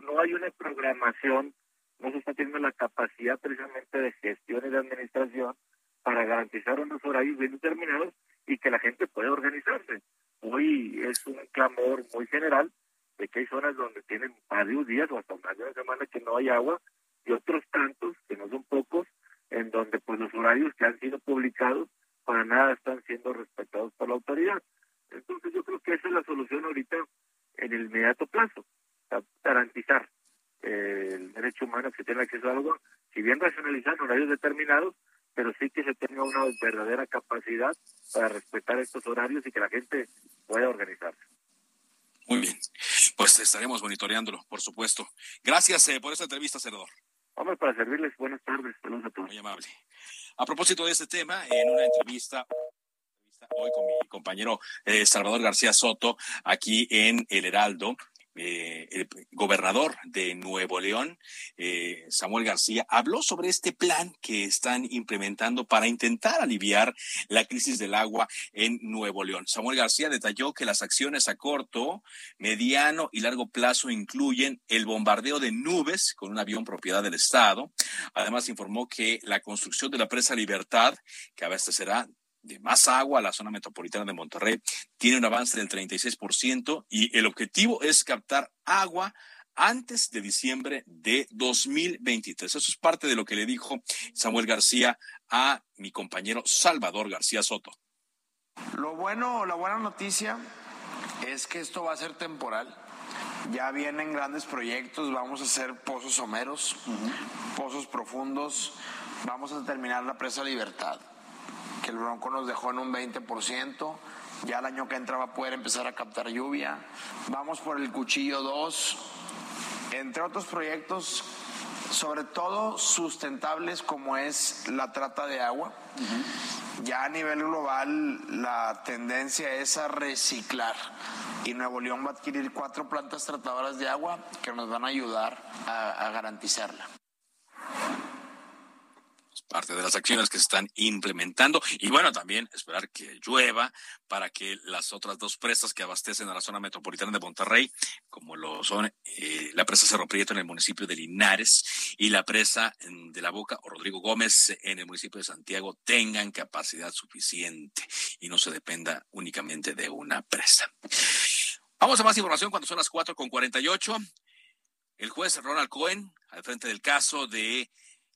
No hay una programación, no se está teniendo la capacidad precisamente de gestión y de administración para garantizar unos horarios bien determinados y que la gente pueda organizarse. Hoy es un clamor muy general de que hay zonas donde tienen varios días o hasta más de una semana que no hay agua y otros tantos, que no son pocos, en donde pues los horarios que han sido publicados para nada están siendo respetados por la autoridad. Entonces yo creo que esa es la solución ahorita en el inmediato plazo, garantizar eh, el derecho humano que tenga acceso a agua, si bien racionalizar horarios determinados, pero sí que se tenga una verdadera capacidad para respetar estos horarios y que la gente pueda organizarse. Muy bien. Pues estaremos monitoreándolo, por supuesto. Gracias eh, por esta entrevista, senador. Vamos para servirles. Buenas tardes. Muy amable. A propósito de este tema, en una entrevista hoy con mi compañero eh, Salvador García Soto, aquí en El Heraldo, eh, el gobernador de Nuevo León, eh, Samuel García, habló sobre este plan que están implementando para intentar aliviar la crisis del agua en Nuevo León. Samuel García detalló que las acciones a corto, mediano y largo plazo incluyen el bombardeo de nubes con un avión propiedad del Estado. Además, informó que la construcción de la presa Libertad, que abastecerá de más agua a la zona metropolitana de Monterrey tiene un avance del 36% y el objetivo es captar agua antes de diciembre de 2023. Eso es parte de lo que le dijo Samuel García a mi compañero Salvador García Soto. Lo bueno, la buena noticia es que esto va a ser temporal. Ya vienen grandes proyectos, vamos a hacer pozos someros, pozos profundos, vamos a terminar la presa Libertad, que el Bronco nos dejó en un 20%, ya el año que entra va a poder empezar a captar lluvia, vamos por el Cuchillo 2, entre otros proyectos, sobre todo sustentables como es la trata de agua. Ya a nivel global la tendencia es a reciclar. Y Nuevo León va a adquirir cuatro plantas tratadoras de agua que nos van a ayudar a, a garantizarla parte de las acciones que se están implementando. Y bueno, también esperar que llueva para que las otras dos presas que abastecen a la zona metropolitana de Monterrey, como lo son eh, la presa Cerro Prieto en el municipio de Linares y la presa de la Boca o Rodrigo Gómez en el municipio de Santiago, tengan capacidad suficiente y no se dependa únicamente de una presa. Vamos a más información cuando son las cuatro con 48. El juez Ronald Cohen, al frente del caso de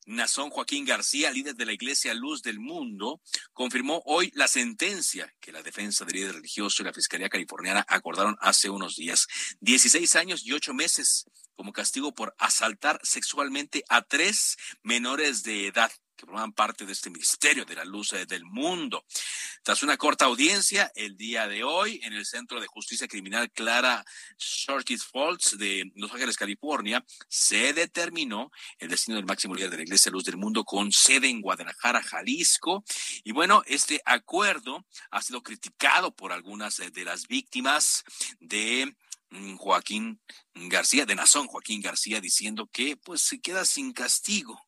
Nazón Joaquín García, líder de la Iglesia Luz del Mundo, confirmó hoy la sentencia que la defensa del líder religioso y la Fiscalía Californiana acordaron hace unos días. 16 años y ocho meses como castigo por asaltar sexualmente a tres menores de edad que forman parte de este misterio de la luz eh, del mundo. Tras una corta audiencia el día de hoy en el Centro de Justicia Criminal Clara Shortis Falls de Los Ángeles, California, se determinó el destino del máximo líder de la Iglesia Luz del Mundo con sede en Guadalajara, Jalisco. Y bueno, este acuerdo ha sido criticado por algunas eh, de las víctimas de mm, Joaquín García, de Nazón Joaquín García, diciendo que pues se queda sin castigo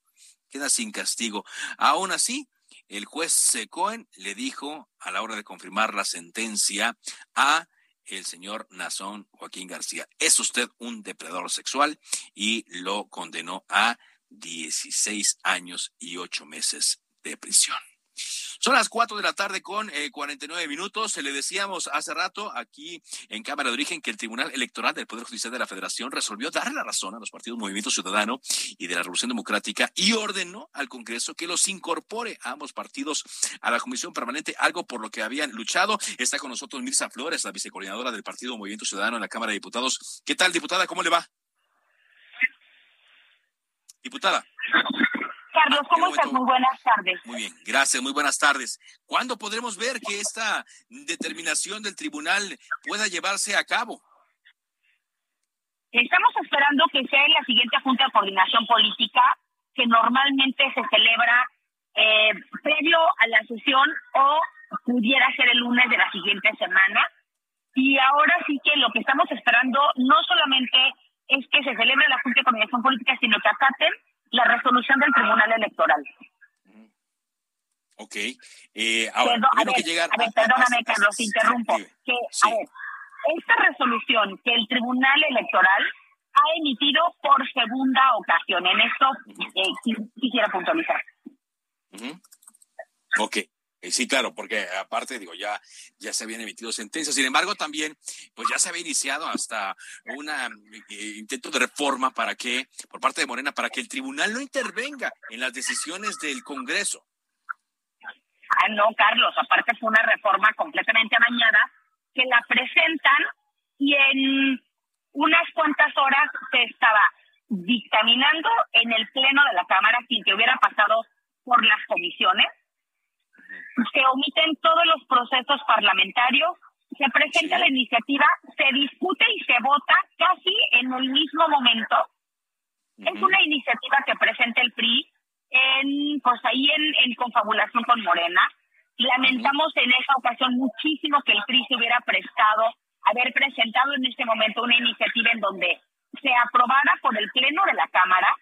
queda sin castigo. Aún así, el juez Cohen le dijo a la hora de confirmar la sentencia a el señor Nazón Joaquín García, es usted un depredador sexual y lo condenó a 16 años y 8 meses de prisión. Son las 4 de la tarde con eh, 49 minutos. Se le decíamos hace rato aquí en Cámara de Origen que el Tribunal Electoral del Poder Judicial de la Federación resolvió darle la razón a los partidos Movimiento Ciudadano y de la Revolución Democrática y ordenó al Congreso que los incorpore a ambos partidos a la Comisión Permanente, algo por lo que habían luchado. Está con nosotros Mirza Flores, la vicecoordinadora del Partido Movimiento Ciudadano en la Cámara de Diputados. ¿Qué tal, diputada? ¿Cómo le va? Diputada. Carlos, ¿cómo estás? Muy buenas tardes. Muy bien, gracias, muy buenas tardes. ¿Cuándo podremos ver que esta determinación del tribunal pueda llevarse a cabo? Estamos esperando que sea en la siguiente Junta de Coordinación Política, que normalmente se celebra eh, previo a la sesión o pudiera ser el lunes de la siguiente semana. Y ahora sí que lo que estamos esperando no solamente es que se celebre la Junta de Coordinación Política, sino que acaten la resolución del Tribunal Electoral. Ok. Eh, ahora, a ver, que llegar a ver, perdóname, Carlos, interrumpo. Que, A ver, esta resolución que el Tribunal Electoral ha emitido por segunda ocasión, en esto eh, quisiera puntualizar. Ok. Eh, sí, claro, porque aparte, digo, ya, ya se habían emitido sentencias. Sin embargo, también, pues ya se había iniciado hasta un eh, intento de reforma para que, por parte de Morena, para que el tribunal no intervenga en las decisiones del Congreso. Ah, no, Carlos, aparte fue una reforma completamente amañada que la presentan y en unas cuantas horas se estaba dictaminando en el Pleno de la Cámara sin que hubiera pasado por las comisiones se omiten todos los procesos parlamentarios, se presenta la iniciativa, se discute y se vota casi en el mismo momento. Es una iniciativa que presenta el PRI en, pues ahí en, confabulación con Morena. Lamentamos en esa ocasión muchísimo que el PRI se hubiera prestado haber presentado en este momento una iniciativa en donde se aprobara por el Pleno de la Cámara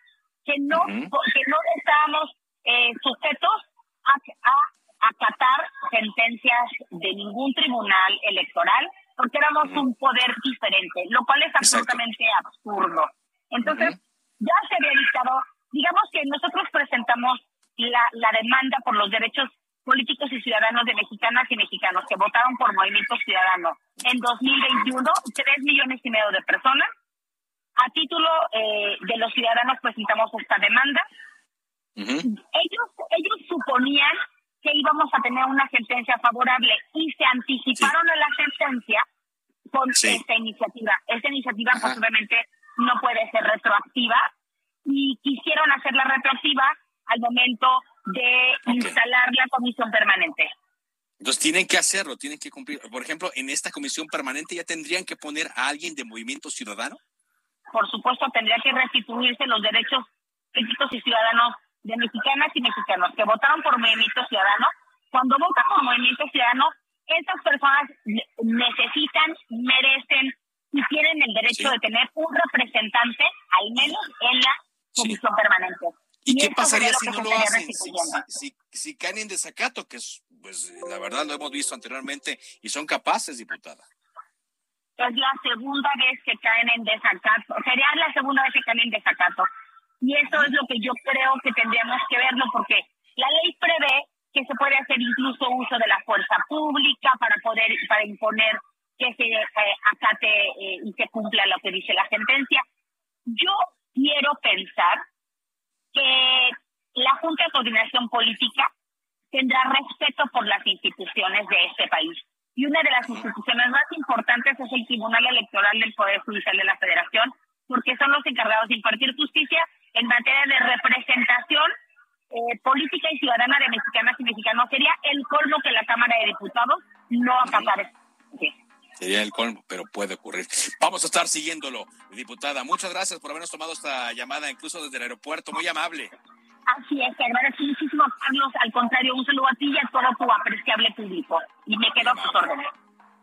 que no, que no estábamos eh, sujetos a, a acatar sentencias de ningún tribunal electoral porque éramos un poder diferente, lo cual es absolutamente absurdo. Entonces, ya se había dictado, digamos que nosotros presentamos la, la demanda por los derechos políticos y ciudadanos de mexicanas y mexicanos que votaron por Movimiento Ciudadano en 2021, tres millones y medio de personas. A título eh, de los ciudadanos presentamos esta demanda. Ellos, ellos suponían que íbamos a tener una sentencia favorable y se anticiparon a la sentencia con esta iniciativa. Esta iniciativa, pues obviamente, no puede ser retroactiva y quisieron hacerla retroactiva al momento de instalar la comisión permanente. Entonces tienen que hacerlo, tienen que cumplir. Por ejemplo, en esta comisión permanente ya tendrían que poner a alguien de Movimiento Ciudadano. Por supuesto, tendría que restituirse los derechos políticos y ciudadanos de mexicanas y mexicanos que votaron por Movimiento Ciudadano. Cuando votan por Movimiento Ciudadano, esas personas necesitan, merecen y tienen el derecho de tener un representante, al menos en la comisión permanente. ¿Y, qué pasaría si no lo hacen? Si, si, caen en desacato, que es, pues la verdad lo hemos visto anteriormente y son capaces, diputada. Es la segunda vez que caen en desacato, sería la segunda vez que caen en desacato. Y eso es lo que yo creo que tendríamos que verlo, porque la ley prevé que se puede hacer incluso uso de la fuerza pública para poder, para imponer que se eh, acate eh, y se cumpla lo que dice la sentencia. Yo quiero pensar que la Junta de Coordinación Política tendrá respeto por las instituciones de este país. Y una de las instituciones más importantes es el Tribunal Electoral del Poder Judicial de la Federación, porque son los encargados de impartir justicia en materia de representación eh, política y ciudadana de mexicanas y mexicanos. Sería el colmo que la Cámara de Diputados no acapare. Sería el colmo, pero puede ocurrir. Vamos a estar siguiéndolo, diputada. Muchas gracias por habernos tomado esta llamada, incluso desde el aeropuerto. Muy amable. Así es, te agradezco muchísimo, Carlos. Al contrario, un saludo a ti y a todo tu apreciable público. Y me quedo a tus órdenes.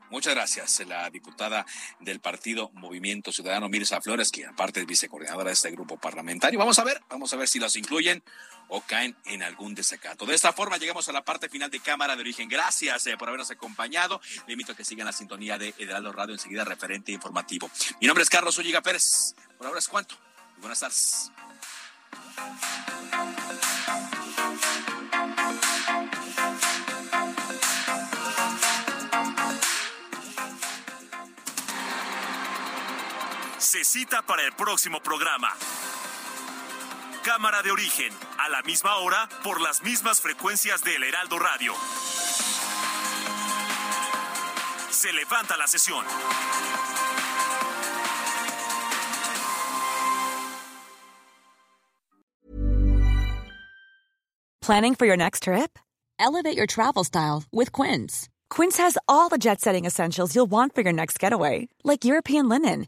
Muchas gracias, la diputada del partido Movimiento Ciudadano, Mirza Flores, que aparte es vicecoordinadora de este grupo parlamentario. Vamos a ver, vamos a ver si los incluyen o caen en algún desacato. De esta forma llegamos a la parte final de Cámara de Origen. Gracias eh, por habernos acompañado. Le invito a que sigan la sintonía de Heraldo Radio, enseguida referente informativo. Mi nombre es Carlos Olliga Pérez. Por ahora es cuanto. Buenas tardes. Se cita para el próximo programa. Cámara de origen, a la misma hora, por las mismas frecuencias del Heraldo Radio. Se levanta la sesión. Planning for your next trip? Elevate your travel style with Quince. Quince has all the jet setting essentials you'll want for your next getaway, like European linen